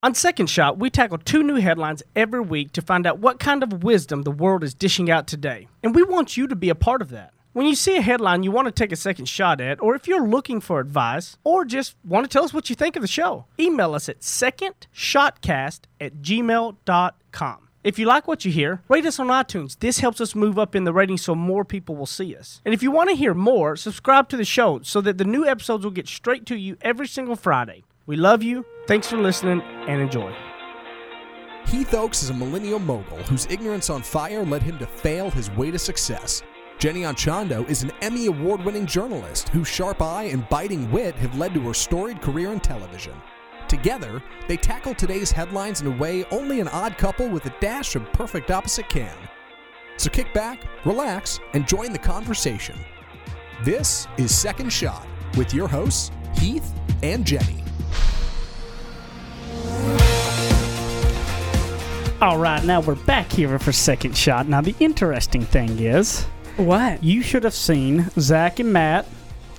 On Second Shot, we tackle two new headlines every week to find out what kind of wisdom the world is dishing out today. And we want you to be a part of that. When you see a headline you want to take a second shot at, or if you're looking for advice, or just want to tell us what you think of the show, email us at secondshotcast at gmail.com. If you like what you hear, rate us on iTunes. This helps us move up in the ratings so more people will see us. And if you want to hear more, subscribe to the show so that the new episodes will get straight to you every single Friday. We love you. Thanks for listening and enjoy. Heath Oaks is a millennial mogul whose ignorance on fire led him to fail his way to success. Jenny Anchondo is an Emmy award winning journalist whose sharp eye and biting wit have led to her storied career in television. Together, they tackle today's headlines in a way only an odd couple with a dash of perfect opposite can. So kick back, relax, and join the conversation. This is Second Shot with your hosts, Heath and Jenny. All right, now we're back here for second shot. Now the interesting thing is, What? you should have seen Zach and Matt.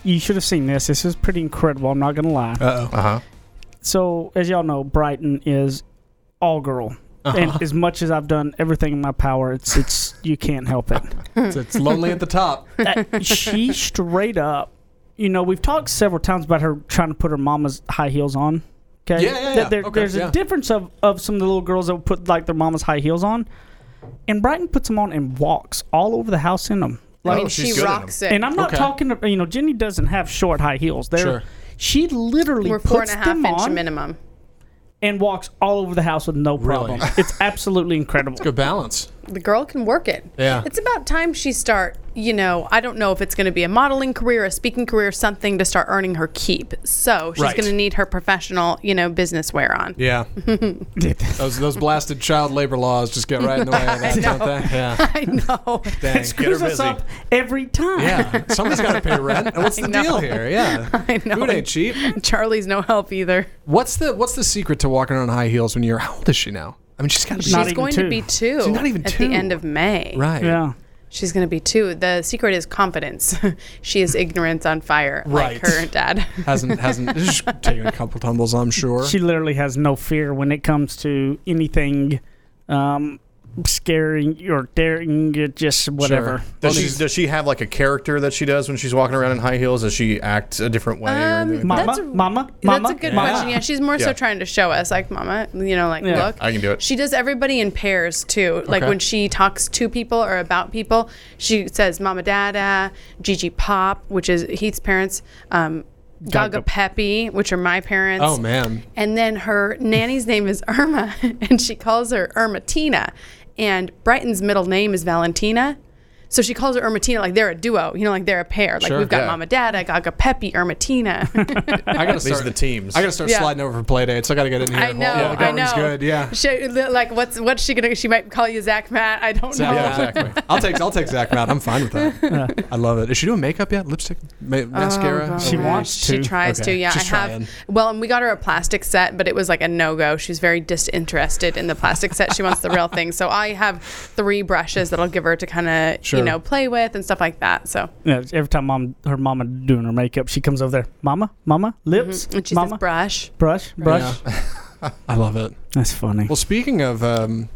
You should have seen this. This is pretty incredible. I'm not gonna lie. Uh oh. Uh huh. So, as y'all know, Brighton is all girl, and as much as I've done everything in my power, it's it's you can't help it. It's, it's lonely at the top. Uh, she straight up, you know, we've talked several times about her trying to put her mama's high heels on. Okay, Yeah, yeah, yeah. there- Okay, there's yeah. a difference of of some of the little girls that would put like their mama's high heels on, and Brighton puts them on and walks all over the house in them. I Oh, mean, she's she rocks it. And I'm not Okay. talking, to, you know, Jenny doesn't have short high heels. They're, Sure. She literally We're four and puts a half them inch on minimum. and walks all over the house with no Really? problem. it's absolutely incredible. It's Good balance. The girl can work it. Yeah. It's about time she start, you know, I don't know if it's going to be a modeling career, a speaking career, something to start earning her keep. So she's Right. going to need her professional, you know, business wear on. Yeah. those those blasted child labor laws just get right in the way of that, don't they? Yeah. I know. Dang. Screws us busy. up every time. Yeah. Somebody's got to pay rent. And what's the deal here? Yeah. I know. Food ain't cheap. Charlie's no help either. What's the What's the secret to walking on high heels when you're how old is she now? I mean, she's got to be Not She's even going two. to be two. She's not even at two. the end of May. right. Yeah. She's going to be two. The secret is confidence. she is ignorance on fire, Right. like her dad. Hasn't hasn't she's taken a couple tumbles, I'm sure. She literally has no fear when it comes to anything um, scaring or daring, it just whatever. Sure. Does Well, she does she have like a character that she does when she's walking around in high heels? Does she act a different way? Um, anything Mama, That's a- mama, mama. That's a good Yeah. question. Yeah, she's more so trying to show us, like, Mama, you know, like, Yeah. look. I can do it. She does everybody in pairs too. Like when she talks to people or about people, she says Mama Dada, Gigi Pop, which is Heath's parents, um, Gaga Gaga. Peppy, which are my parents. Oh man. And then her nanny's name is Irma, and she calls her Irmatina. And Brighton's middle name is Valentina. So she calls her Irmatina like they're a duo, you know, like they're a pair. Like Sure, we've got yeah. Mama Dada, Gaga Peppy, Irmatina. I gotta These start are the teams. I gotta start Yeah. sliding over for play dates. I gotta get in here. I know, While the I know. going's good. Yeah. She, like, what's what's she gonna? She might call you Zach Matt. I don't Zach, know. yeah, exactly. I'll take I'll take Zach Matt. I'm fine with that. I love it. Is she doing makeup yet? Lipstick, ma- oh, mascara? Oh, God. She oh, wants She to. tries Okay. to. Yeah, She's I have. trying. Well, and we got her a plastic set, but it was like a no go. She's very disinterested in the plastic set. She wants the real thing. So I have three brushes that I'll give her to kind of Sure. you know play with and stuff like that. So Yeah, every time mom, her mama doing her makeup, she comes over there. Mama, mama, lips, and she mama, says brush. brush, brush. Yeah. I love it. That's funny. Well, speaking of um,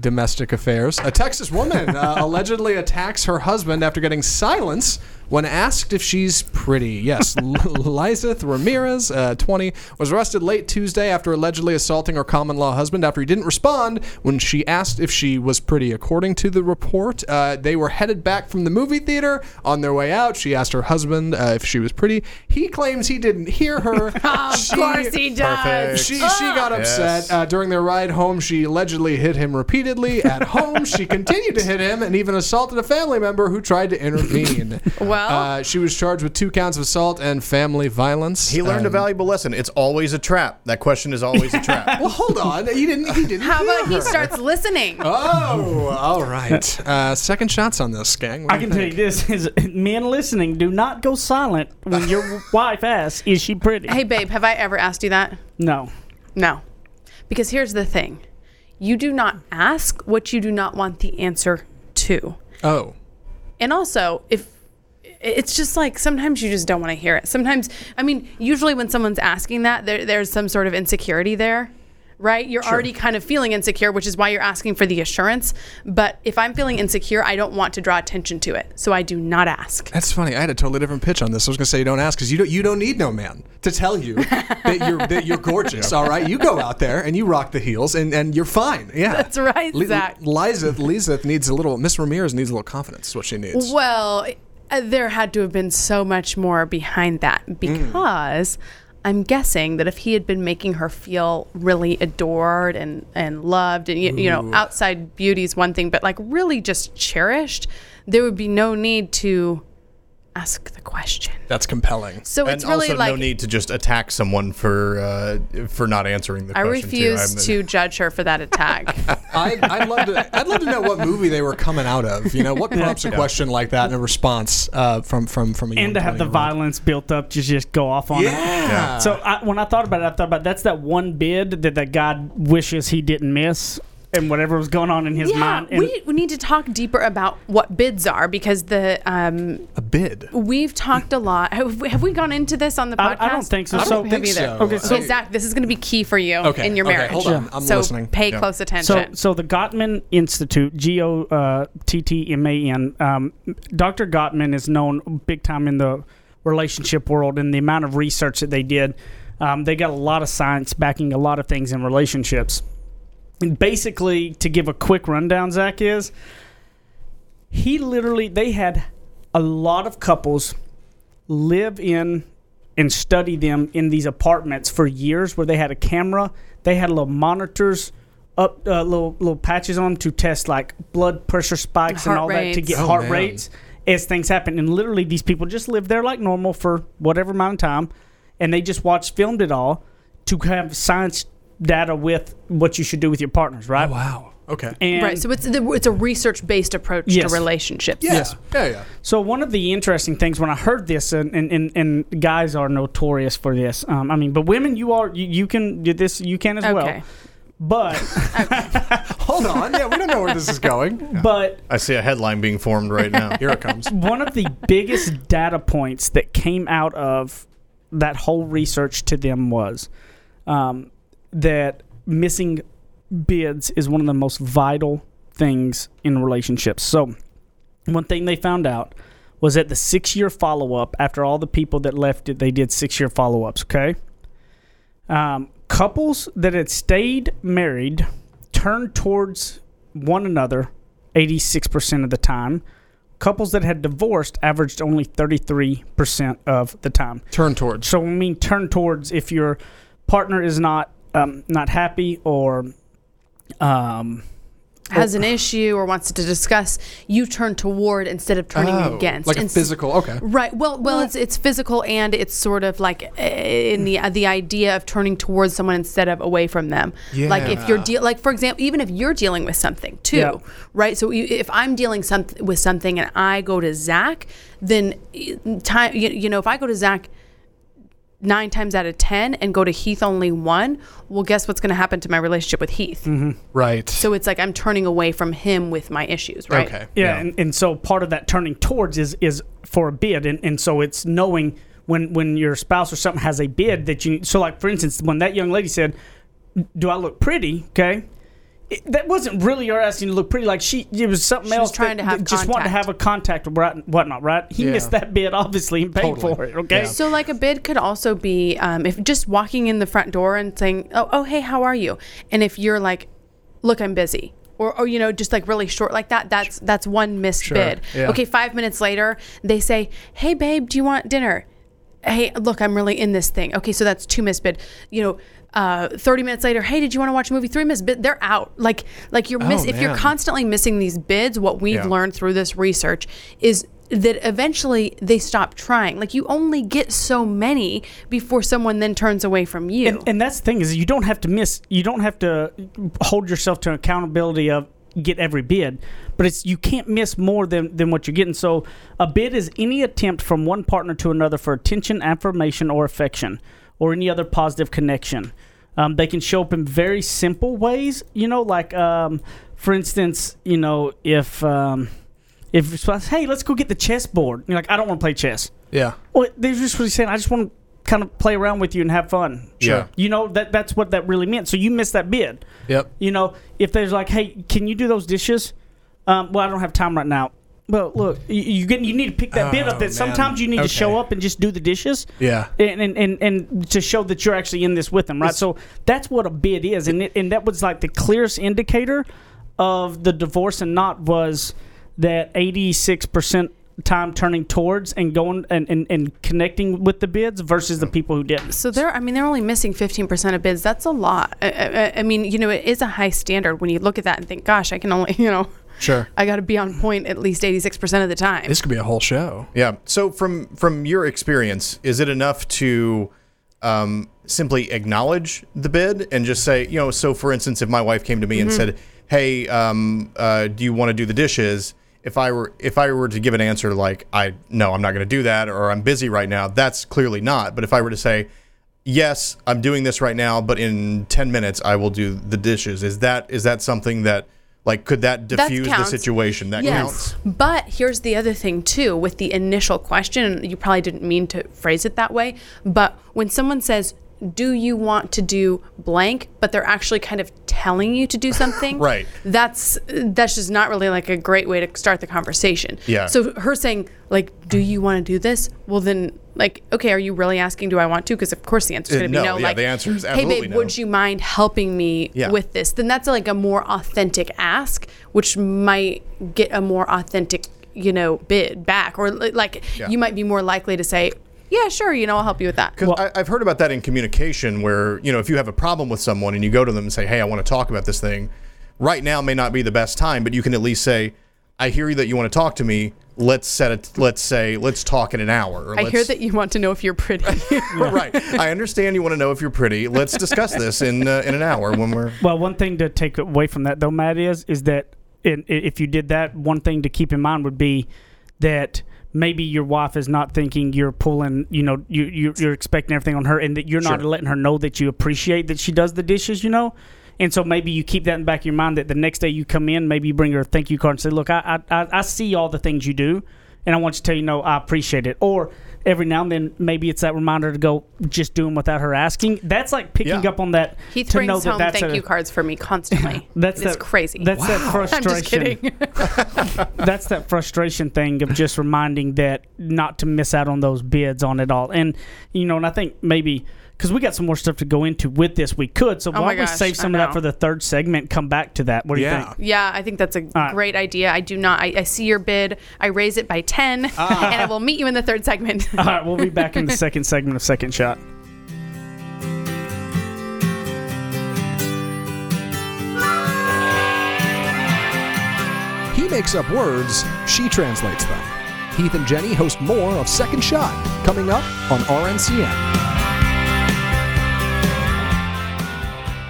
domestic affairs, a Texas woman uh, allegedly attacks her husband after getting silence when asked if she's pretty. Yes, Lizeth Ramirez, uh, 20, was arrested late Tuesday after allegedly assaulting her common law husband after he didn't respond when she asked if she was pretty. According to the report, uh, they were headed back from the movie theater. On their way out, she asked her husband uh, if she was pretty. He claims he didn't hear her. Of course he does. Perfect. She she got upset Yes. uh, during their ride home. She allegedly hit him repeatedly. At home, she continued to hit him and even assaulted a family member who tried to intervene. Well- uh, she was charged with two counts of assault and family violence. He learned a valuable lesson. It's always a trap. That question is always a trap. Well, hold on. He didn't. He didn't. How hear about he starts listening? Oh, all right. Uh, second shots on this, gang. What I can tell you this: is men listening, do not go silent when your wife asks, "Is she pretty?" Hey, babe, have I ever asked you that? No. No. Because here's the thing you do not ask what you do not want the answer to. Oh, And also, if it's just like sometimes you just don't want to hear it. Sometimes, I mean, usually when someone's asking that, there, there's some sort of insecurity there. right? You're already kind of feeling insecure, which is why you're asking for the assurance. But if I'm feeling insecure, I don't want to draw attention to it. So I do not ask. That's funny. I had a totally different pitch on this. I was gonna say you don't ask because you don't you don't need no man to tell you that you're that you're gorgeous. All right, you go out there and you rock the heels and, and you're fine. Yeah, That's right, Zach. Liza Liza needs a little. Miss Ramirez needs a little confidence. Is what she needs. Well, uh, there had to have been so much more behind that because I'm guessing that if he had been making her feel really adored and, and loved, and you, you know, outside beauty is one thing, but like really just cherished, there would be no need to ask the question. That's compelling. So and it's really also like no need to just attack someone for uh, for not answering the I question. too. refuse I'm- to judge her for that attack. I, I'd love to. I'd love to know what movie they were coming out of. You know, what prompts a question like that and a response uh, from from from a young and to have the violence built up to just go off on it. Yeah. So I, when I thought about it, I thought about that's that one bid that that God wishes he didn't miss, and whatever was going on in his yeah, mind. And we, we need to talk deeper about what bids are because the um, a bid. we've talked a lot. Have we, have we gone into this on the podcast? I- I don't think so. I So- don't think so. Okay, so- Okay, Zach, this is going to be key for you Okay, in your marriage. okay, marriage. hold on. I'm so listening. pay Yeah. close So, attention. so the Gottman Institute, G O uh, T T M A N, um, Dr. Gottman is known big time in the relationship world and the amount of research that they did. Um, they got a lot of science backing a lot of things in relationships. And basically, to give a quick rundown, Zach is he literally they had a lot of couples live in and study them in these apartments for years where they had a camera. They had little monitors up uh, little little patches on them to test like blood pressure spikes and Heart all that to get Oh, heart man. rates as things happen. And literally these people just lived there like normal for whatever amount of time. And they just watched filmed it all to have science data with what you should do with your partners right Oh, wow. Okay. and right. So it's the, it's a research based approach Yes. to relationships. Yeah. Yeah. Yeah. So one of the interesting things when I heard this, and and, and, and guys are notorious for this. Um, I mean, but women, you are you, you can do this. You can as Okay. well. But Hold on. Yeah, we don't know where this is going. but I see a headline being formed right now. Here it comes. one of the biggest data points that came out of that whole research to them was um, that missing bids is one of the most vital things in relationships. So, one thing they found out was that the six year follow up, after all the people that left it, they did six year follow ups, okay? Um, couples that had stayed married turned towards one another 86% of the time. Couples that had divorced averaged only 33% of the time. Turn towards. So, I mean, turn towards if your partner is not um, not happy or um, Has an issue or wants to discuss, you turn toward instead of turning Oh, against. like a physical. Okay. Right. Well, well, it's it's physical and it's sort of like uh, in the the idea of turning towards someone instead of away from them. Yeah. Like if you're Yeah. deal like for example, even if you're dealing with something too, Yeah. right? So you, if I'm dealing some, with something and I go to Zach, then uh, time you, you know if I go to Zach nine times out of ten and go to Heath only one, well, guess what's going to happen to my relationship with Heath? Mm-hmm. Right. So it's like I'm turning away from him with my issues, right? Okay. Yeah, And, and so part of that turning towards is is for a bid, and, and so it's knowing when when your spouse or something has a bid that you. So like for instance, when that young lady said, "Do I look pretty?" Okay. It, that wasn't really her asking to look pretty. Like she, it was something She was else. trying that- to have that just wanted to contact. have a contact or what- whatnot. Right? He Yeah. missed that bid obviously and paid Totally. for it. Okay. Yeah. So, like a bid could also be um, if just walking in the front door and saying, "Oh, oh, hey, how are you?" And if you're like, "Look, I'm busy," or, or you know, just like really short like that, that's that's one missed Sure, bid. yeah. Okay, five minutes later, they say, "Hey, babe, do you want dinner?" Hey, look, I'm really in this thing. Okay, so that's two missed bid. You know. Uh, 30 minutes later, hey, did you want to watch a movie? Three missed bid. They're out. Like, like you're miss. Oh, if you're constantly missing these bids, what we've Yeah. learned through this research is that eventually they stop trying. Like you only get so many before someone then turns away from you. And, and that's the thing is you don't have to miss. You don't have to hold yourself to accountability of get every bid, but it's you can't miss more than than what you're getting. So a bid is any attempt from one partner to another for attention, affirmation, or affection, or any other positive connection. Um, they can show up in very simple ways. You know, like um, for instance, you know if. Um, if it's, hey, let's go get the chess board. You're like, I don't want to play chess. Yeah. Well, they're just really saying, I just want to kind of play around with you and have fun. Sure. You know that that's what that really meant. So you missed that bid. Yep. You know, if there's like, hey, can you do those dishes? Um, well, I don't have time right now. Well, look, you you, get, you need to pick that bid Oh, up. That man. sometimes you need to show up and just do the dishes. Yeah. And, and, and, and to show that you're actually in this with them, right? so that's what a bid is, and it, and that was like the clearest indicator of the divorce and not was that 86 percent time turning towards and going and, and, and connecting with the bids versus the people who didn't. So they're, I mean, they're only missing 15% of bids. That's a lot. I, I, I mean, you know, it is a high standard when you look at that and think, gosh, I can only, you know, Sure. I got to be on point at least 86% of the time. This could be a whole show. Yeah. So from from your experience, is it enough to um, simply acknowledge the bid and just say, you know, so for instance, if my wife came to me and said, "Hey, um, uh, do you want to do the dishes?" If I were if I were to give an answer like, "I no, I'm not going to do that," or "I'm busy right now," that's clearly not. But if I were to say, "Yes, I'm doing this right now, but in 10 minutes I will do the dishes," is that is that something that like could that diffuse the situation? That counts. But here's the other thing too with the initial question, you probably didn't mean to phrase it that way, but when someone says, "Do you want to do blank?" but they're actually kind of telling you to do something. Right. That's that's just not really like a great way to start the conversation. Yeah. So her saying like, "Do you want to do this?" Well then like, okay, are you really asking do I want to? Because of course the answer is going to be no, no. yeah, like, the answer is hey babe, no. would you mind helping me Yeah. with this? Then that's like a more authentic ask, which might get a more authentic, you know, bid back, or like Yeah. you might be more likely to say, "Yeah, sure, you know, I'll help you with that." Because I I've heard about that in communication, where you know if you have a problem with someone and you go to them and say, "Hey, I want to talk about this thing," right now may not be the best time, but you can at least say, "I hear you that you want to talk to me. Let's set it. Let's say let's talk in an hour." Or I hear let's- that you want to know if you're pretty. right. I understand you want to know if you're pretty. Let's discuss this in uh, in an hour when we're. Well, one thing to take away from that, though, Matt, is is that in, if you did that, one thing to keep in mind would be that maybe your wife is not thinking you're pulling, you know, you, you you're expecting everything on her, and that you're not Sure. letting her know that you appreciate that she does the dishes, you know. And so maybe you keep that in the back of your mind that the next day you come in, maybe you bring her a thank you card and say, "Look, I I, I- I see all the things you do, and I want you to tell you, know, I appreciate it." Or every now and then, maybe it's that reminder to go just do them without her asking. That's like picking Yeah. up on that Heath to know brings that home that's thank a, you cards for me constantly. that's that, crazy. That's that I'm frustration. just kidding. that's that frustration thing of just reminding that not to miss out on those bids on it all. And you know, and I think maybe because we got some more stuff to go into with this, we could. So Oh why don't we save some of that for the third segment? Come back to that. What do Yeah. you think? yeah, I think that's a right. great idea. I do not. I, I see your bid. I raise it by ten, ah. and I will meet you in the third segment. All right, we'll be back in the second segment of Second Shot. He makes up words, she translates them. Heath and Jenny host more of Second Shot coming up on RNCN.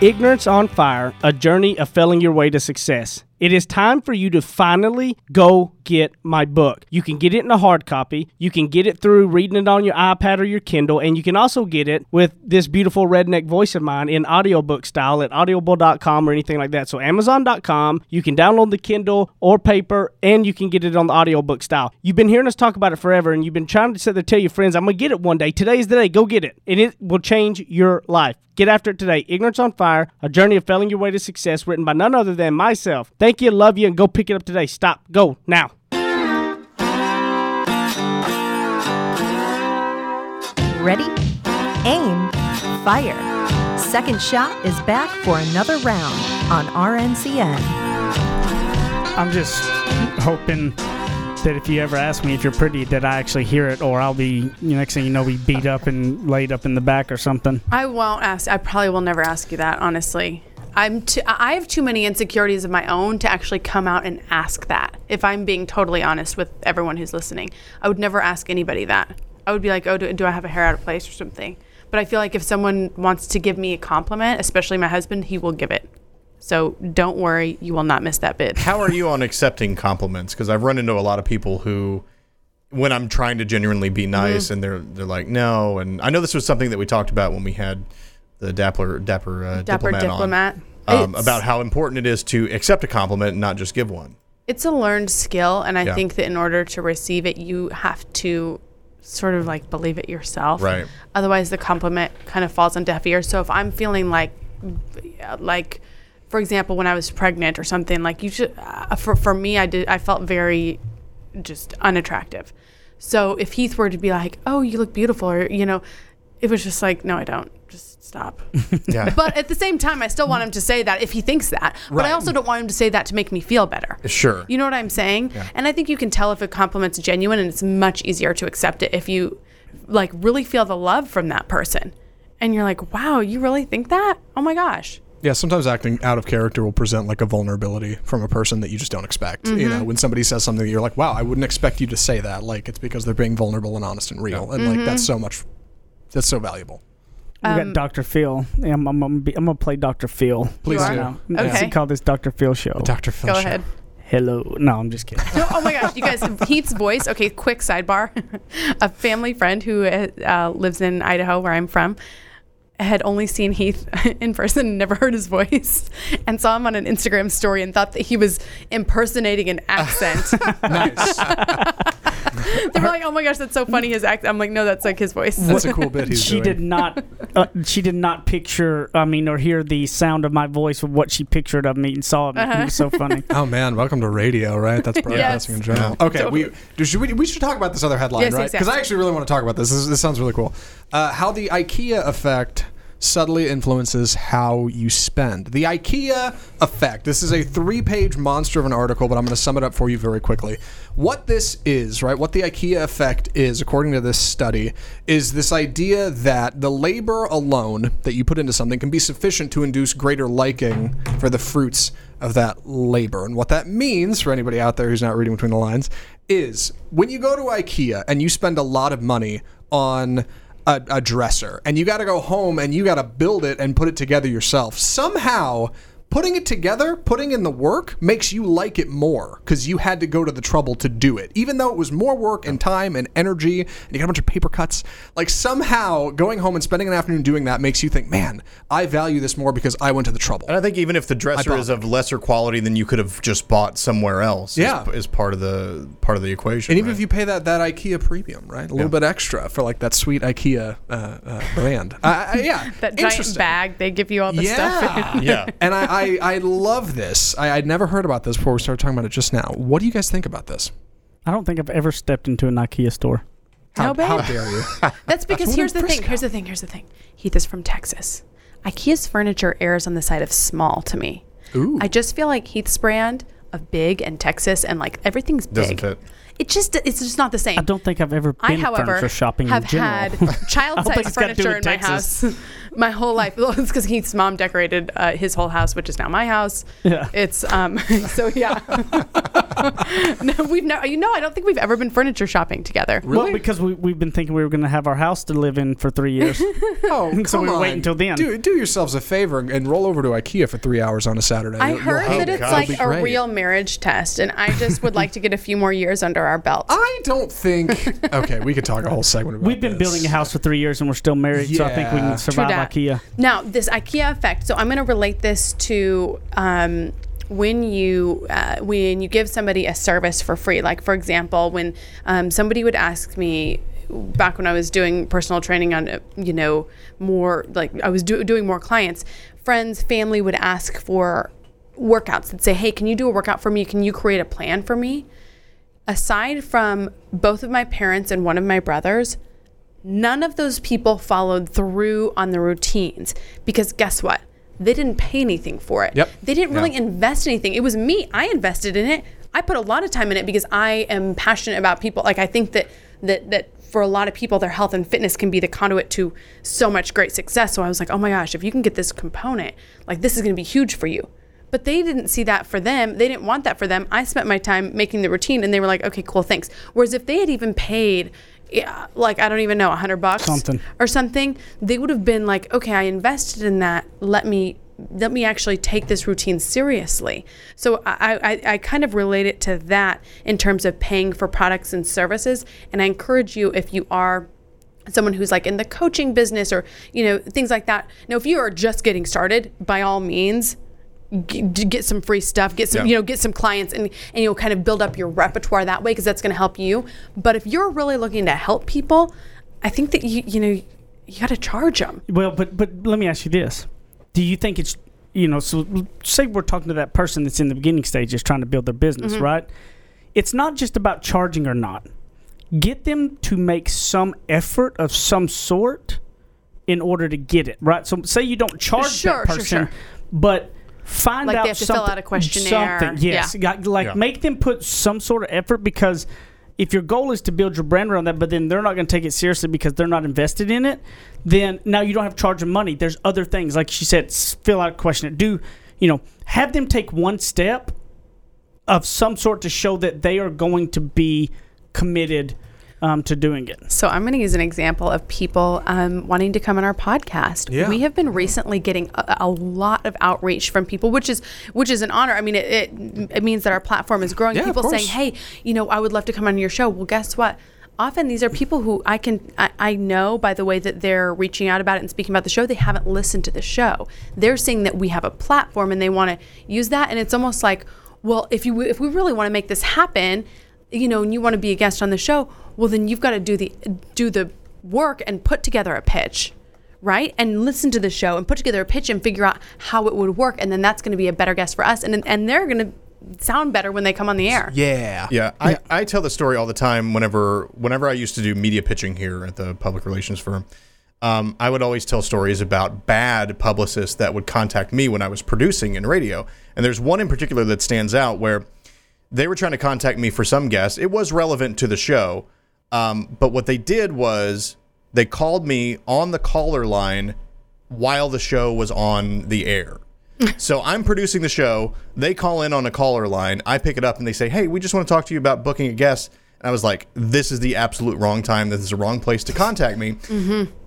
Ignorance on Fire, a journey of failing your way to success. It is time for you to finally go get my book. You can get it in a hard copy. You can get it through reading it on your iPad or your Kindle, and you can also get it with this beautiful redneck voice of mine in audiobook style at audible.com or anything like that. So amazon.com, you can download the Kindle or paper, and you can get it on the audiobook style. You've been hearing us talk about it forever, and you've been trying to sit there tell your friends, I'm gonna get it one day. Today is the day. Go get it. And it will change your life. Get after it today. Ignorance on Fire, a journey of failing your way to success, written by none other than myself. Thank you, love you, and go pick it up today. Stop. Go now. Ready? Aim. Fire. Second Shot is back for another round on RNCN. I'm just hoping that if you ever ask me if you're pretty, that I actually hear it, or I'll be next thing you know, be beat up and laid up in the back or something. I won't ask. I probably will never ask you that. Honestly, I'm. Too, I have too many insecurities of my own to actually come out and ask that. If I'm being totally honest with everyone who's listening, I would never ask anybody that. I would be like, "Oh, do, do I have a hair out of place or something?" But I feel like if someone wants to give me a compliment, especially my husband, he will give it. So don't worry, you will not miss that bit. How are you on accepting compliments? Because I've run into a lot of people who, when I'm trying to genuinely be nice, Mm-hmm. and they're they're like, no. And I know this was something that we talked about when we had the Dapper Dapper uh, Dapper diplomat, diplomat. on, um, about how important it is to accept a compliment and not just give one. It's a learned skill, and I Yeah. think that in order to receive it, you have to sort of like believe it yourself. Right. Otherwise, the compliment kind of falls on deaf ears. So if I'm feeling like, like, for example, when I was pregnant or something, like you should, uh, for for me, I did, I felt very, just unattractive. So if Heath were to be like, "Oh, you look beautiful," or you know, it was just like, "No, I don't." Just stop. Yeah. But at the same time, I still want him to say that if he thinks that. But I also don't want him to say that to make me feel better. Sure. You know what I'm saying? Yeah. And I think you can tell if a compliment's genuine and it's much easier to accept it if you like really feel the love from that person. And you're like, wow, you really think that? Oh my gosh. Yeah, sometimes acting out of character will present like a vulnerability from a person that you just don't expect. You know, mm-hmm. when somebody says something, you're like, "Wow, I wouldn't expect you to say that." Like it's because they're being vulnerable and honest and real, and like that's mm-hmm. so much. That's so valuable. We Um, got Dr. Phil. Yeah, I'm, I'm, I'm, be- I'm gonna play Dr. Phil. Please are? do. now. Okay. We call this Dr. Phil show. Dr. Phil. Go Show. ahead. Hello. No, I'm just kidding. No, oh my gosh, you guys, Heath's voice. Okay, quick sidebar. a family friend who uh, lives in Idaho, where I'm from, had only seen Heath in person, never heard his voice, and saw him on an Instagram story and thought that he was impersonating an accent. Nice. they were like, "Oh my gosh, that's so funny!" His act. I'm like, "No, that's like his voice." That's a cool bit he's she doing. did not. Uh, she did not picture. I mean, or hear the sound of my voice of what she pictured of me and saw of me. It was so funny. Oh man, welcome to radio, right? That's broadcasting in general. Okay, we, should we we should talk about this other headline, Yes, right? yes, yes. Because I actually really want to talk about this. This, this sounds really cool. Uh, how the IKEA effect subtly influences how you spend. The IKEA effect. This is a three-page monster of an article, but I'm going to sum it up for you very quickly. What this is, right? What the IKEA effect is, according to this study, is this idea that the labor alone that you put into something can be sufficient to induce greater liking for the fruits of that labor. And what that means for anybody out there who's not reading between the lines is when you go to IKEA and you spend a lot of money on a, a dresser and you got to go home and you got to build it and put it together yourself. Somehow, putting it together, putting in the work makes you like it more because you had to go to the trouble to do it. Even though it was more work and time and energy and you got a bunch of paper cuts, like somehow going home and spending an afternoon doing that makes you think, man, I value this more because I went to the trouble. And I think even if the dresser bought is of lesser quality than you could have just bought somewhere else, is- Yeah. is, part of the part of the equation. And even right? if you pay that, that IKEA premium, right? A little bit extra for like that sweet IKEA uh, uh, brand. Uh, uh, yeah. that giant bag they give you all the stuff. Yeah. in. Yeah. And I, I, I love this. I, I'd never heard about this before we started talking about it just now. What do you guys think about this? I don't think I've ever stepped into an IKEA store. How, No, babe. how dare you? That's because one here's the thing. Frisco. Here's the thing. Here's the thing. Heath is from Texas. IKEA's furniture errs on the side of small to me. Ooh. I just feel like Heath's brand of big and Texas and like everything's big. Doesn't fit. It just it's just not the same. I don't think I've ever been I, however, furniture shopping have in general. had child I size it's got to do furniture in with my house my whole life. Well, it's because Heath's mom decorated uh, his whole house, which is now my house. Yeah. It's um. so yeah. no, we've never. You know, I don't think we've ever been furniture shopping together. Really? Well, because we, we've been thinking we were going to have our house to live in for three years. Oh, So come we on. waiting till then. Do, do yourselves a favor and roll over to IKEA for three hours on a Saturday. I You'll- you'll heard that it's God. like a real marriage test, and I just would like to get a few more years under our belt. I don't think. Okay, we could talk a whole segment about We've been this. building a house for three years and we're still married, so I think we Yeah. can survive dat. IKEA. Now, this IKEA effect. So I'm going to relate this to um, when you uh, when you give somebody a service for free. Like for example, when um, somebody would ask me back when I was doing personal training on uh, you know more like I was do- doing more clients, friends, family would ask for workouts. They'd say, "Hey, can you do a workout for me? Can you create a plan for me?" Aside from both of my parents and one of my brothers, none of those people followed through on the routines because guess what? They didn't pay anything for it. Yep. They didn't really invest anything. It was me. I invested in it. I put a lot of time in it because I am passionate about people. Like I think that that that for a lot of people, their health and fitness can be the conduit to so much great success. So I was like, oh my gosh, if you can get this component, like this is going to be huge for you. But they didn't see that for them. They didn't want that for them. I spent my time making the routine, and they were like, okay, cool, thanks. Whereas if they had even paid, yeah, like I don't even know, a hundred bucks Something. or something, they would have been like, okay, I invested in that. Let me let me actually take this routine seriously. So I, I, I kind of relate it to that in terms of paying for products and services. And I encourage you if you are someone who's like in the coaching business or you know things like that. Now, if you are just getting started, by all means, g- d- get some free stuff, get some, Yeah. you know, get some clients, and and you'll kind of build up your repertoire that way because that's going to help you. But if you're really looking to help people, I think that you you know you got to charge them. Well, but but let me ask you this: Do you think it's you know? So say we're talking to that person that's in the beginning stages trying to build their business, mm-hmm. right? It's not just about charging or not. Get them to make some effort of some sort in order to get it right. So say you don't charge Sure, that sure, person, sure. but find Like they out have to fill something, out a questionnaire. Something, yes, Yeah. Like Yeah. make them put some sort of effort because if your goal is to build your brand around that, but then they're not going to take it seriously because they're not invested in it, then now you don't have to charge them money. There's other things, like she said, fill out a question. Do you know? Have them take one step of some sort to show that they are going to be committed um, to doing it. So I'm going to use an example of people um, wanting to come on our podcast. Yeah. We have been recently getting a, a lot of outreach from people, which is which is an honor. I mean, it, it, it means that our platform is growing. Yeah, people saying, "Hey, you know, I would love to come on your show." Well, guess what? Often these are people who I can I, I know by the way that they're reaching out about it and speaking about the show. They haven't listened to the show. They're seeing that we have a platform and they want to use that. And it's almost like, well, if you if we really want to make this happen, you know, and you want to be a guest on the show, well, then you've got to do the do the work and put together a pitch, right? And listen to the show and put together a pitch and figure out how it would work, and then that's going to be a better guest for us, and and they're going to sound better when they come on the air. Yeah. Yeah, I, I tell the story all the time whenever whenever I used to do media pitching here at the public relations firm. Um, I would always tell stories about bad publicists that would contact me when I was producing in radio. And there's one in particular that stands out where they were trying to contact me for some guest. It was relevant to the show, um, but what they did was they called me on the caller line while the show was on the air. So I'm producing the show. They call in on a caller line. I pick it up and they say, "Hey, we just want to talk to you about booking a guest." And I was like, "This is the absolute wrong time. This is the wrong place to contact me."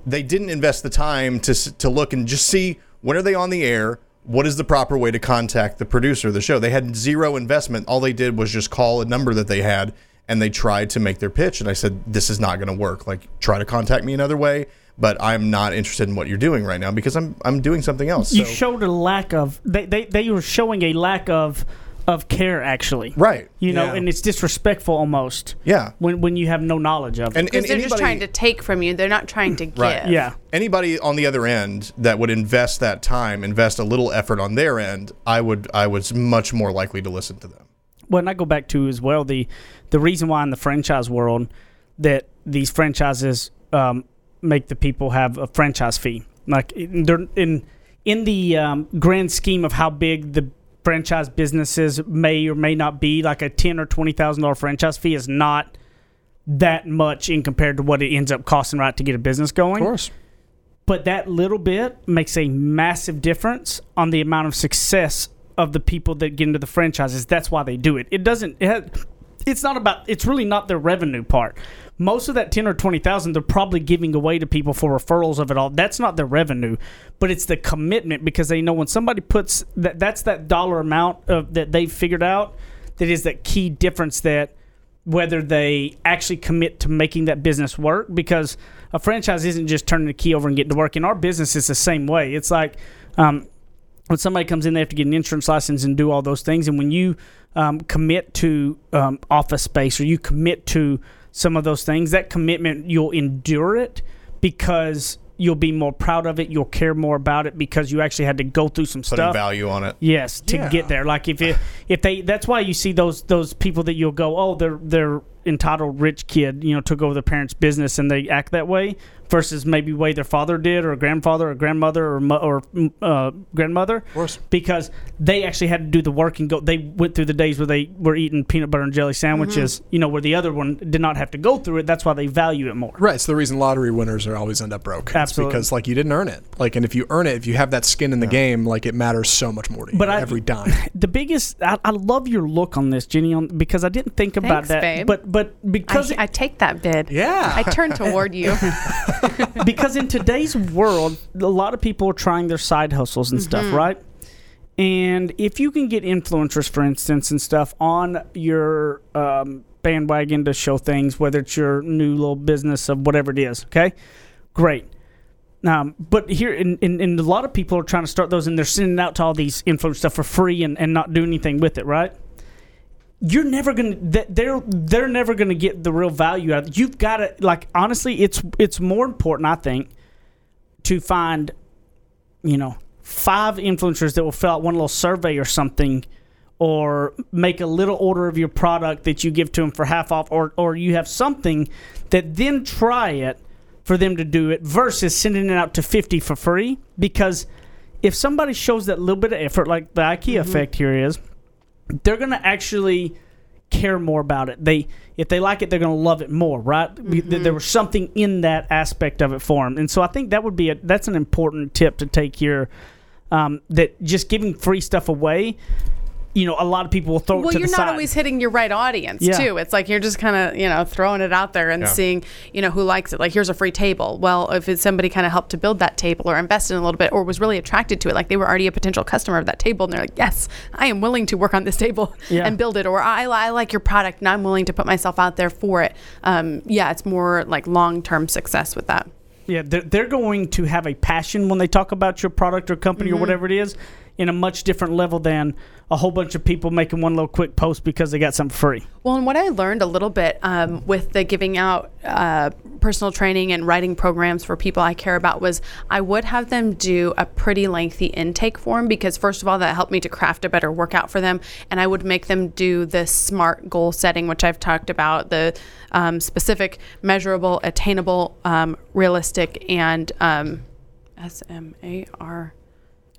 They didn't invest the time to to look and just see when are they on the air. What is the proper way to contact the producer of the show? They had zero investment. All they did was just call a number that they had and they tried to make their pitch. And I said, "This is not going to work. Like, try to contact me another way." But I'm not interested in what you're doing right now because I'm I'm doing something else. You So- showed a lack of they, they they were showing a lack of of care actually. right. You know, Yeah. and it's disrespectful almost. Yeah. When when you have no knowledge of it. And, Because and they're anybody, just trying to take from you. They're not trying to give. Right. yeah. anybody on the other end that would invest that time, invest a little effort on their end, I would I was much more likely to listen to them. Well, and I go back to as well the the reason why in the franchise world that these franchises um, make the people have a franchise fee. Like in they're in in the um, grand scheme of how big the franchise businesses may or may not be, like a ten or twenty thousand dollar franchise fee is not that much in compared to what it ends up costing right to get a business going Of course. but that little bit makes a massive difference on the amount of success of the people that get into the franchises. That's why they do it. It doesn't. It has, it's not about. It's really not the revenue part. Most of that ten or twenty thousand, they're probably giving away to people for referrals of it all. That's not the revenue, but it's the commitment because they know when somebody puts that. That's that dollar amount of that they've figured out. That is that key difference that whether they actually commit to making that business work because a franchise isn't just turning the key over and getting to work. In our business, it's the same way. It's like um, when somebody comes in, they have to get an insurance license and do all those things. And when you um, commit to um, office space or you commit to some of those things, that commitment, you'll endure it because you'll be more proud of it. You'll care more about it because you actually had to go through some Putting stuff. value on it. Yes, to Yeah. get there. Like if it, if they, that's why you see those those people that you'll go, oh, they're they're entitled rich kid, you know, took over their parents' business and they act that way, versus maybe way their father did or grandfather or grandmother or mo- or mm, uh, grandmother. Of course. because they actually had to do the work and go. They went through the days where they were eating peanut butter and jelly sandwiches, you know, where the other one did not have to go through it. That's why they value it more. Right. It's the reason lottery winners are always end up broke. It's Absolutely. because like you didn't earn it. Like, and if you earn it, if you have that skin in the game, like it matters so much more to you. But I- every dime. the biggest I, I love your look on this jenny on because i didn't think about Thanks, that babe. but but because I, I take that bid. Yeah. I turn toward you. because in today's world a lot of people are trying their side hustles and stuff right and if you can get influencers for instance and stuff on your um, bandwagon to show things whether it's your new little business of whatever it is okay great Um, but here, in, in, in a lot of people are trying to start those, and they're sending out to all these influencer stuff for free and, and not doing anything with it, right? You're never gonna. They're they're never gonna get the real value out. of it. You've got to like honestly, it's it's more important, I think, to find, you know, five influencers that will fill out one little survey or something, or make a little order of your product that you give to them for half off, or or you have something that then try it for them to do it versus sending it out to 50 for free because if somebody shows that little bit of effort like the IKEA mm-hmm. effect here is they're going to actually care more about it. They if they like it they're going to love it more right? Th- there was something in that aspect of it for them and so I think that would be a that's an important tip to take here um, that just giving free stuff away you know a lot of people will throw it well to you're the not side. always hitting your right audience Yeah. too it's like you're just kind of you know throwing it out there and Yeah. seeing you know who likes it like here's a free table well if it's somebody kind of helped to build that table or invested in a little bit or was really attracted to it like they were already a potential customer of that table and they're like yes i am willing to work on this table Yeah. and build it or I, I like your product and i'm willing to put myself out there for it um, yeah it's more like long-term success with that Yeah, they're, they're going to have a passion when they talk about your product or company Mm-hmm. or whatever it is in a much different level than a whole bunch of people making one little quick post because they got something free. Well, and what I learned a little bit um, with the giving out uh, personal training and writing programs for people I care about was I would have them do a pretty lengthy intake form because, first of all, that helped me to craft a better workout for them. And I would make them do the SMART goal setting, which I've talked about the um, specific, measurable, attainable, um, realistic, and um, S M A R.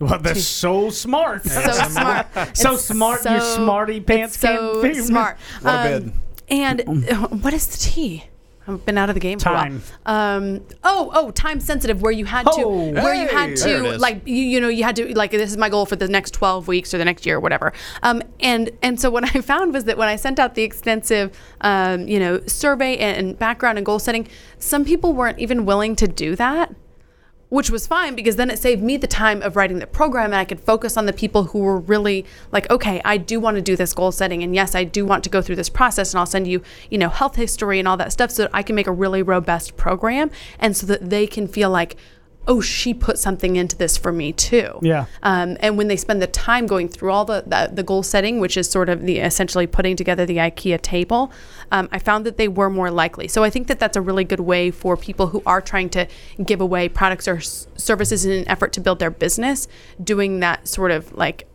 Well, that's so smart. So smart. So It's smart, you smarty pants It's so can't figure- smart. Um, bid. And uh, what is the T? I've been out of the game for a while. Um, oh, oh, time sensitive, where you had to, Oh. where you had to, like, you, you know, you had to, like, this is my goal for the next 12 weeks or the next year or whatever. Um, and, and so what I found was that when I sent out the extensive, um, you know, survey and, and background and goal setting, some people weren't even willing to do that which was fine because then it saved me the time of writing the program and I could focus on the people who were really like, okay, I do want to do this goal setting and yes, I do want to go through this process and I'll send you, you know, health history and all that stuff so that I can make a really robust program and so that they can feel like, oh, she put something into this for me too. Yeah. Um, and when they spend the time going through all the, the the goal setting, which is sort of the essentially putting together the IKEA table, um, I found that they were more likely. So I think that that's a really good way for people who are trying to give away products or s- services in an effort to build their business, doing that sort of like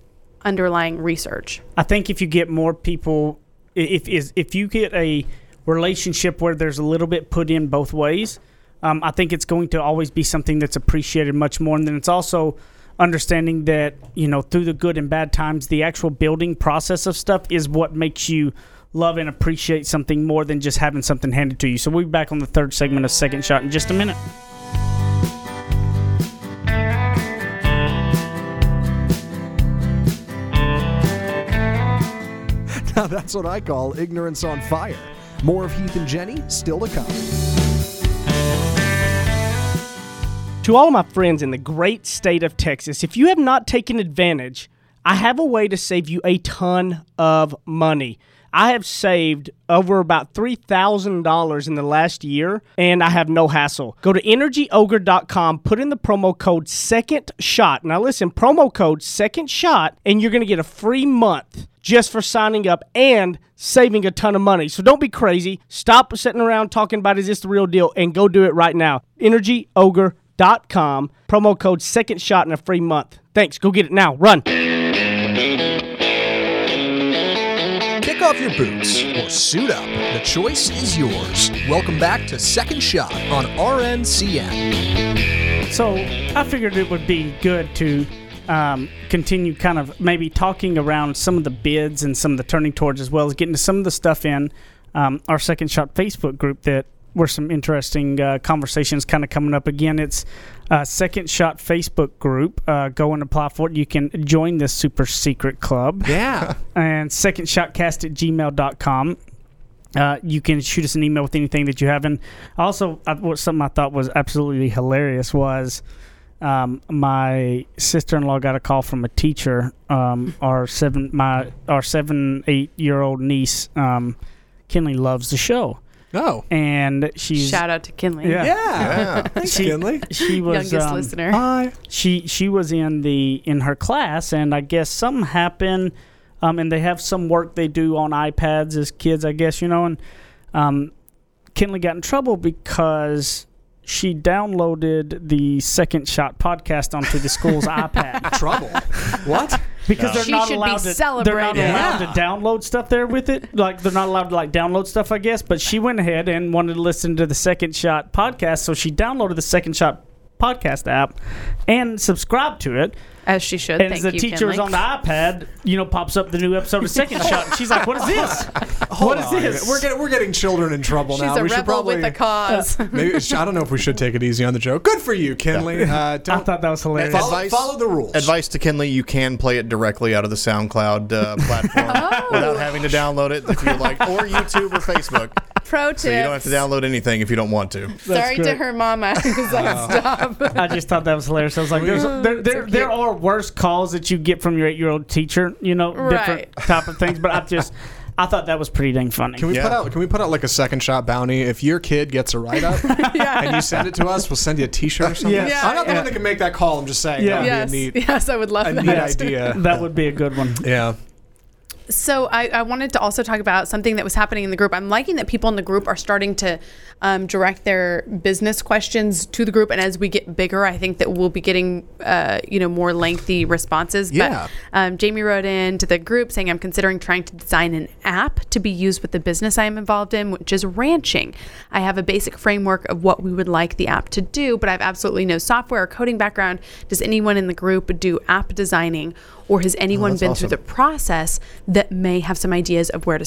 underlying research. I think if you get more people, if is if you get a relationship where there's a little bit put in both ways, um, I think it's going to always be something that's appreciated much more. And then it's also understanding that you know through the good and bad times, the actual building process of stuff is what makes you love and appreciate something more than just having something handed to you. So we'll be back on the third segment of Second Shot in just a minute. Now that's what I call ignorance on fire. More of Heath and Jenny still to come. To all my friends in the great state of Texas, if you have not taken advantage, I have a way to save you a ton of money. I have saved over about $3,000 in the last year, and I have no hassle. Go to energyogre.com, put in the promo code second shot. Now, listen, promo code second shot, and you're going to get a free month just for signing up and saving a ton of money. So don't be crazy. Stop sitting around talking about is this the real deal and go do it right now. energyogre.com, promo code second shot and a free month. Thanks. Go get it now. Run. Kick off your boots or suit up. The choice is yours. Welcome back to Second Shot on RNCN. So I figured it would be good to um, continue kind of maybe talking around some of the bids and some of the turning towards as well as getting to some of the stuff in um, our Second Shot Facebook group that were some interesting uh, conversations kind of coming up. Again, it's uh, Second Shot Facebook group. Uh, go and apply for it. You can join this super secret club Yeah. and secondshotcast at gmail.com. Uh, you can shoot us an email with anything that you have. And also, I, what something I thought was absolutely hilarious was um, my sister-in-law got a call from a teacher. Um, our seven, my our seven, eight-year-old niece, um, Kinley loves the show. Oh. and she's Shout out to Kinley. Yeah. Yeah. Thanks, She- Kinley. she was Youngest um, listener. Hi. she she was in the in her class and i guess something happened um, and they have some work they do on ipads as kids i guess you know and um, kinley got in trouble because she downloaded the second shot podcast onto the school's ipad Trouble. what? Because they're She not should be allowed to they're not allowed Yeah. to download stuff there with it. Like they're not allowed to like download stuff i guess. But she went ahead and wanted to listen to the second shot podcast. So she downloaded the second shot podcast app and subscribed to it As she should. and Thank as the you, teacher is Kinley. on the ipad you know pops up the new episode of second shot and she's like what is this Hold What is on. this? We're getting we're getting children in trouble She's now. a we should rebel probably with a cause. maybe I don't know if we should take it easy on the joke. Good for you, Kinley. Uh, i don't thought that was hilarious follow, Advice- follow the rules. Advice to Kinley: You can play it directly out of the SoundCloud uh, platform Oh. without having to download it if you like, or YouTube or Facebook. Pro tip. So you don't have to download anything if you don't want to. Sorry to great. her mama. Because like, stop. I just thought that was hilarious. I was like, there's, there, there, there are worse calls that you get from your eight year old teacher, you know, different Right. type of things. But I just, I thought that was pretty dang funny. Can we Yeah. put out? Can we put out like a second shot bounty? If your kid gets a write up and you send it to us, we'll send you a T-shirt or uh, something. Yes. Yeah, I'm not the yeah. one that can make that call. I'm just saying. Yeah. that would yes. be a neat, yes, I would love a that. neat idea. that would be a good one. Yeah. So I, I wanted to also talk about something that was happening in the group. I'm liking that people in the group are starting to um, direct their business questions to the group, and as we get bigger, I think that we'll be getting uh, you know more lengthy responses. Yeah. But um, Jamie wrote in to the group saying, "I'm considering trying to design an app to be used with the business I am involved in, which is ranching. I have a basic framework of what we would like the app to do, but I have absolutely no software or coding background. Does anyone in the group do app designing?" Or has anyone that's been awesome. through the process that may have some ideas of where to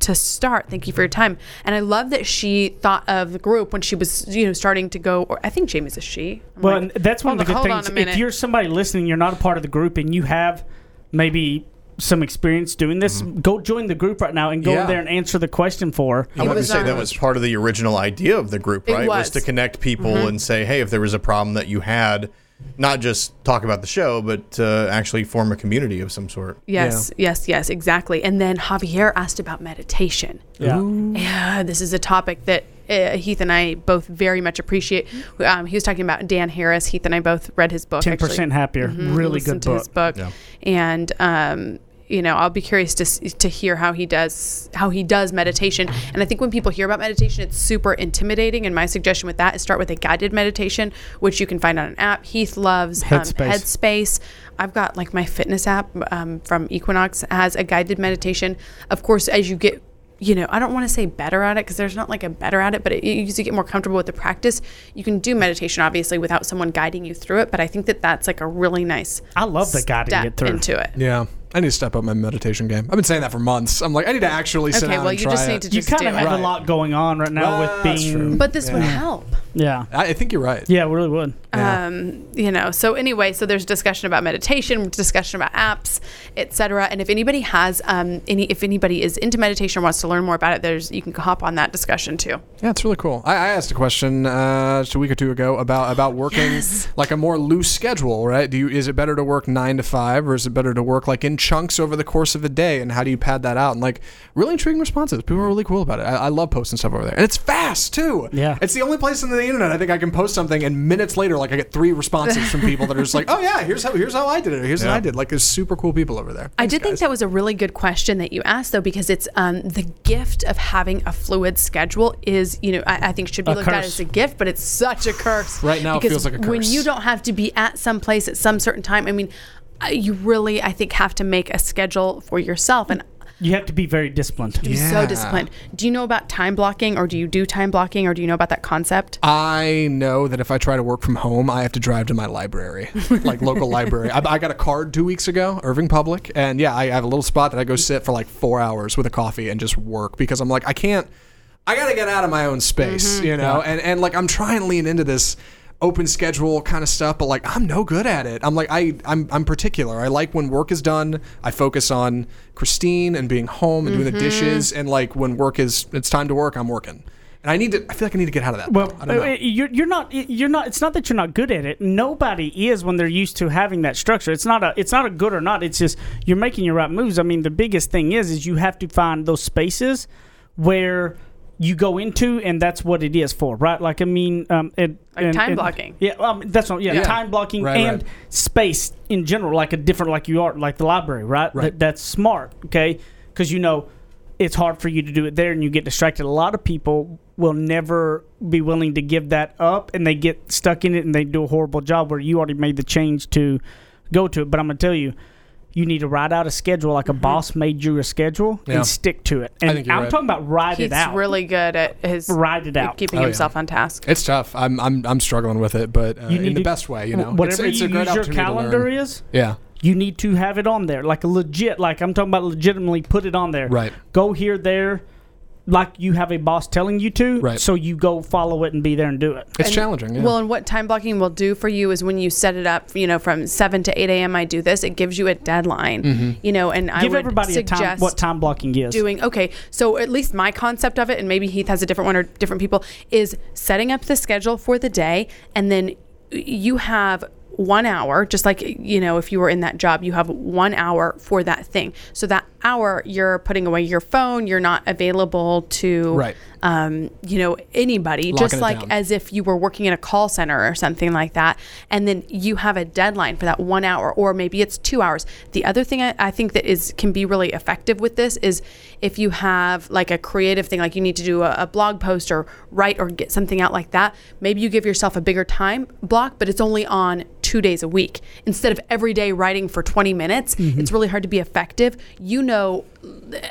to start. Thank you for your time. And I love that she thought of the group when she was you know starting to go. Or I think Jamie's a she. I'm Well, like, and that's one of the good things. If you're somebody listening, you're not a part of the group, and you have maybe some experience doing this, go join the group right now and go Yeah. in there and answer the question for. I want to say that was part of the original idea of the group, It right? was. to connect people Mm-hmm. and say, hey, if there was a problem that you had, not just talk about the show, but uh, actually form a community of some sort. Yes, yes, yes, exactly. And then Javier asked about meditation. Yeah. Yeah, this is a topic that uh, Heath and I both very much appreciate. Um, he was talking about Dan Harris. Heath and I both read his book. Ten actually. percent happier. Mhm, Really listened good to his book. book. And um, you know, I'll be curious to to hear how he does how he does meditation. And I think when people hear about meditation, it's super intimidating. And my suggestion with that is start with a guided meditation, which you can find on an app. Heath loves Headspace. Um, Headspace. I've got like my fitness app um, from Equinox has a guided meditation. Of course, as you get you know, I don't want to say better at it because there's not like a better at it, but it, you as you get more comfortable with the practice, you can do meditation obviously without someone guiding you through it. But I think that that's like a really nice I love the guiding step it through. into it. Yeah. I need to step up my meditation game. I've been saying that for months. I'm like, I need to actually sit Okay, down well, and you try just it. need to You just kind do of have it. a lot going on right now Well, with that's being. true. But this would help. yeah. I, I think you're right. Yeah, it really would. Yeah. Um, you know, so anyway, so there's discussion about meditation, discussion about apps, etc. And if anybody has um, any, if anybody is into meditation or wants to learn more about it, there's you can hop on that discussion too. Yeah, it's really cool. I, I asked a question uh, just a week or two ago about about working Yes. like a more loose schedule, right? Do you is it better to work nine to five, or is it better to work like in chunks over the course of a day? And how do you pad that out? And like really intriguing responses. People are really cool about it. I, I love posting stuff over there, and it's fast too. Yeah. it's the only place on the internet I think I can post something, and minutes later, like I get three responses from people that are just like, "Oh yeah, here's how here's how I did it. Or here's what I did." Like there's super cool people over there. I Thanks, did think that was a really good question that you asked, though, because it's um, the gift of having a fluid schedule is, you know, I, I think should be A looked at as a gift, but it's such a curse. Right now it because feels like a curse When you don't have to be at some place at some certain time, I mean, Uh, you really, I think, have to make a schedule for yourself. And You have to be very disciplined. to be Yeah. so disciplined. Do you know about time blocking, or do you do time blocking, or do you know about that concept? I know that if I try to work from home, I have to drive to my library, like local library. I, I got a card two weeks ago, Irving Public, and yeah, I have a little spot that I go sit for like four hours with a coffee and just work because I'm like, I can't. I got to get out of my own space, mm-hmm. you know, and and like I'm trying to lean into this open schedule kind of stuff, but like I'm no good at it. I'm like I I'm I'm particular. I like when work is done, I focus on Christine and being home and doing the dishes, and like when work is it's time to work, I'm working. And I need to. I feel like I need to get out of that. Well, I don't know. uh, you're you're not you're not. It's not that you're not good at it. Nobody is when they're used to having that structure. It's not a it's not a good or not. It's just you're making your right moves. I mean, the biggest thing is is you have to find those spaces where you go into, and that's what it is for, right? Like I mean, um, it, Like and- time and- blocking. Yeah, um, that's what. Yeah, Yeah. time blocking Right, and right. space in general, like a different, like you are, like the library, right? Right. That, that's smart, okay? Because you know it's hard for you to do it there, and you get distracted. A lot of people will never be willing to give that up, and they get stuck in it, and they do a horrible job where you already made the change to go to it. But I'm gonna tell you. You need to write out a schedule like a boss made you a schedule Yeah. and stick to it. And think you're I'm right. talking about write He's it out. really good at his write it out. keeping Oh, yeah. himself on task. It's tough. I'm I'm I'm struggling with it, but uh, You in need the to- best way. You know, Whatever it's, it's you a great use your calendar is, Yeah, you need to have it on there, like legit. Like I'm talking about, legitimately put it on there. Right. Go here, there, like you have a boss telling you to. Right. So you go follow it and be there and do it. it's And- challenging. Yeah. Well, and what time blocking will do for you is when you set it up, you know, from 7 to 8 a.m. I do this, it gives you a deadline, mm-hmm. you know, and I Give would everybody a suggest time. What time blocking is? doing okay so at least my concept of it and maybe heath has a different one or different people is setting up the schedule for the day and then you have one hour just like you know if you were in that job you have one hour for that thing so that hour you're putting away your phone you're not available to Right. um, you know anybody Locking just like down. as if you were working in a call center or something like that and then you have a deadline for that one hour or maybe it's two hours the other thing I, I think that is can be really effective with this is if you have like a creative thing like you need to do a, a blog post or write or get something out like that maybe you give yourself a bigger time block but it's only on two days a week instead of every day writing for 20 minutes it's really hard to be effective you know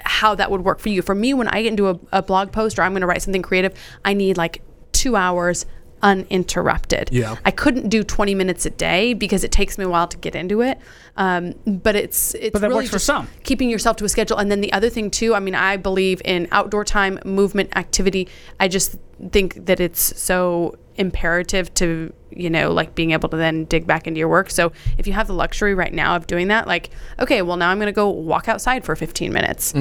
how that would work for you. For me when i get into a, a blog post or i'm going to write something creative i need like two hours uninterrupted. Yeah. i couldn't do 20 minutes a day because it takes me a while to get into it. Um, but it's it's But really just some. keeping yourself to a schedule. And then the other thing too i mean i believe in outdoor time movement activity. I just think that it's so imperative to you know like being able to then dig back into your work. So if you have the luxury right now of doing that like okay well now i'm going to go walk outside for 15 minutes.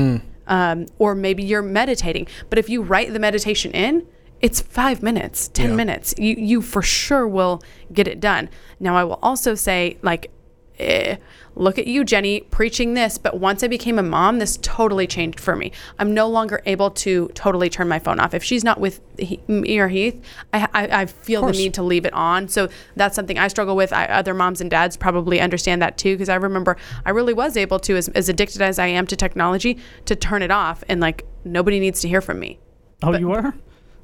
Um, or maybe you're meditating. But if you write the meditation in it's five minutes, 10 Yeah. minutes. You, you for sure will get it done. Now, I will also say, like, eh, look at you, Jenny, preaching this. But once I became a mom, this totally changed for me. I'm no longer able to totally turn my phone off. If she's not with he, me or Heath, I, I, I feel the need to leave it on. So that's something I struggle with. I, other moms and dads probably understand that too. Because I remember I really was able to, as, as addicted as I am to technology, to turn it off and like nobody needs to hear from me. oh, you were.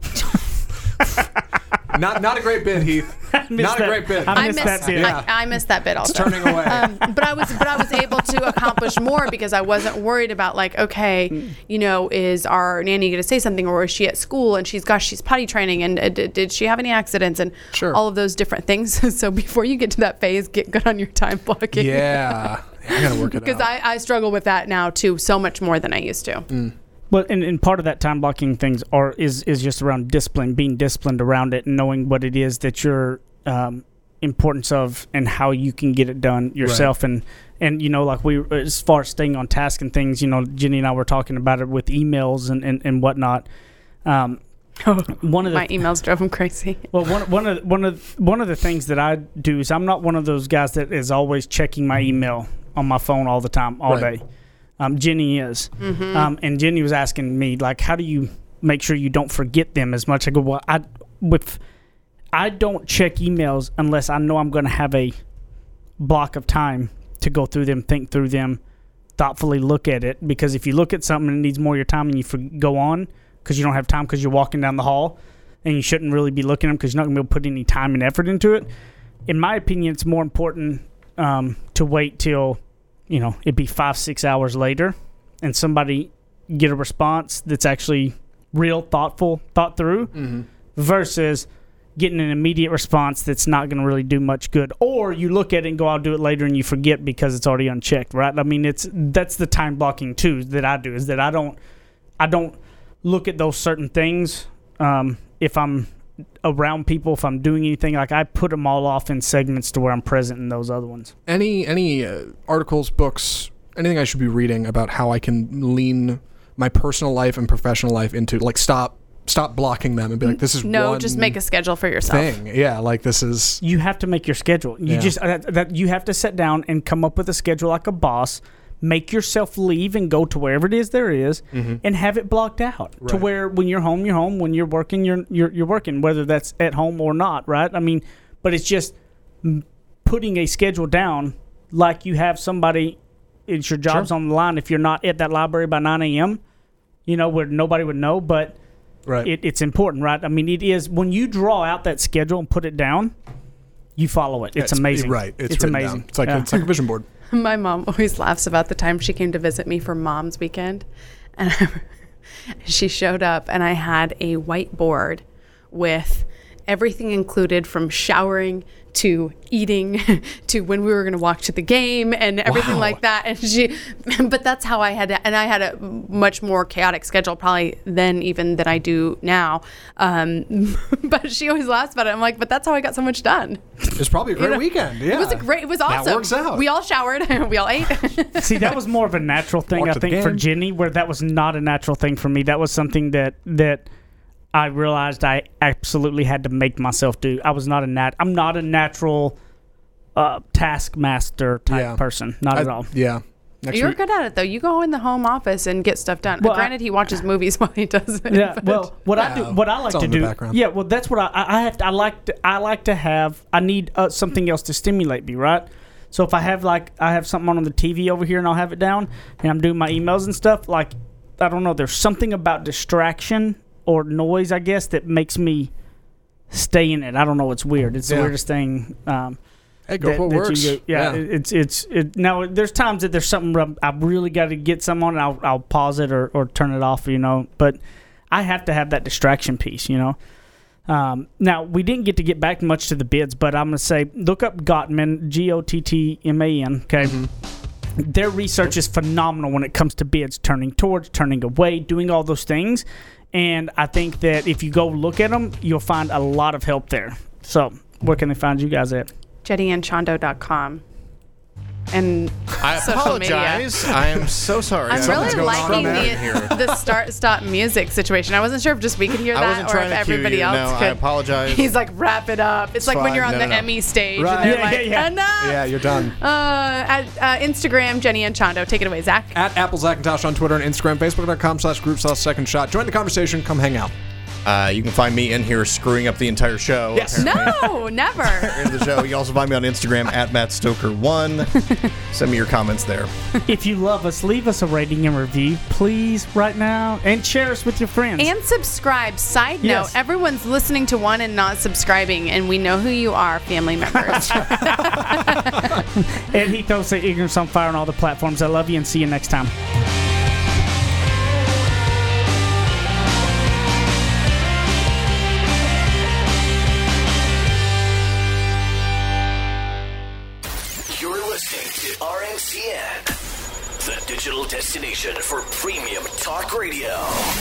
not not a great bit, Heath. not missed a great bit. I I missed missed, that bit. Yeah. I, I missed that bit also. Turning away. Um, but I was, but I was able to accomplish more because I wasn't worried about like, okay, you know, is our nanny going to say something, or is she at school and she's gosh, she's potty training, and uh, did, did she have any accidents, and Sure. all of those different things. so before you get to that phase, get good on your time blocking. yeah, I gotta work it out Because. I, I struggle with that now too, so much more than I used to. Well, and, and part of that time blocking things are is is just around discipline, being disciplined around it, and knowing what it is that your um, importance of and how you can get it done yourself, and and you know, like we as far as staying on task and things, you know, Jenny and I were talking about it with emails and and, and whatnot. Um, one of the My emails drove him crazy. well, one one of one of one of the things that I do is I'm not one of those guys that is always checking my email on my phone all the time, all Right. day. Um, Jenny is, um, and Jenny was asking me like, how do you make sure you don't forget them as much? I go, well, I with I don't check emails unless I know I'm going to have a block of time to go through them, think through them, thoughtfully look at it. Because if you look at something and it needs more of your time and you for, go on because you don't have time because you're walking down the hall and you shouldn't really be looking at them because you're not going to be able to put any time and effort into it. In my opinion, it's more important um, to wait till you know it'd be five six hours later and somebody get a response that's actually real, thoughtful, thought through, versus getting an immediate response that's not going to really do much good. Or you look at it and go, "I'll do it later," and you forget because it's already unchecked, right? I mean, it's that's the time blocking too that I do is that I don't I don't look at those certain things um, if I'm around people if I'm doing anything like I put them all off in segments to where I'm present in those other ones. any any uh, articles, books, anything I should be reading about how I can lean my personal life and professional life into like stop stop blocking them and be like this is No, one just make a schedule for yourself. thing. Yeah, like this is you have to make your schedule. You Yeah. just that, that you have to sit down and come up with a schedule like a boss. Make yourself leave and go to wherever it is there is mm-hmm. and have it blocked out to where when you're home you're home when you're working you're, you're you're working whether that's at home or not right i mean but it's just putting a schedule down like you have somebody it's your job's on the line if you're not at that library by 9 a.m you know where nobody would know but Right. it, it's important right i mean it is when you draw out that schedule and put it down you follow it it's, amazing Right. It's, written amazing Down. It's like Yeah. it's like a vision board. My mom always laughs about the time she came to visit me for Mom's Weekend, and she showed up, and I had a whiteboard with everything included from showering to eating to when we were going to walk to the game and everything Wow. like that and she but that's how I had to, and I had a much more chaotic schedule probably then even than I do now um, but she always laughs about it I'm like but that's how I got so much done It's probably a great know, weekend. Yeah. it was a great it was awesome that works out. we all showered we all ate See, that was more of a natural thing, Walk I think, for game. Jenny, where that was not a natural thing for me. That was something that that I realized I absolutely had to make myself do. I was not a nat. I'm not a natural uh, taskmaster type Yeah. person. Not I- at all. Yeah. Next You're week- good at it though. You go in the home office and get stuff done. Well, I- Granted, he watches movies while he does it. Yeah. but- Well, what I do, what I like to do, background. yeah. Well, that's what I, I I have. To, I like to, I like to have. I need uh, something else to stimulate me, right? So if I have like I have something on the TV over here and I'll have it down and I'm doing my emails and stuff, like I don't know, there's something about distraction or noise, I guess, that makes me stay in it. I don't know. It's weird. It's the weirdest thing. Um, Hey, go that- for that works. Yeah, Yeah. it- it's it's it, now. There's times that there's something where I really got to get some on. I'll I'll pause it or, or turn it off. You know, but I have to have that distraction piece. You know. Um, now we didn't get to get back much to the bids, but I'm gonna say look up Gottman G O T T M A N. Okay. Their research is phenomenal when it comes to bids, turning towards, turning away, doing all those things. And I think that if you go look at them, you'll find a lot of help there. So, where can they find you guys at? JennyandChondo.com. And I Social media. apologize. I am so sorry. I'm really liking the, the start stop music situation. I wasn't sure if just we could hear I that wasn't or if to cue everybody you. else No, could. I apologize. He's like, wrap it up. It's like when you're on No, the no, no. Emmy stage Right. and they're Yeah, like, yeah, yeah. enough. Yeah, you're done. Uh, at uh, Instagram, Jenny and Chondo. Take it away, Zach. At Apple Zackintosh on Twitter and Instagram, Facebook.com slash group slash second shot. Join the conversation. Come hang out. Uh, you can find me in here screwing up the entire show. Yes. No, never. In the show. You can also find me on Instagram at Matt Stoker1. Send me your comments there. If you love us, leave us a rating and review, please, right now, and share us with your friends. And subscribe. Side note, Yes. everyone's listening to one and not subscribing, and we know who you are, family members. and he throws the ignorance on fire on all the platforms. I love you and see you next time. Destination for premium talk radio.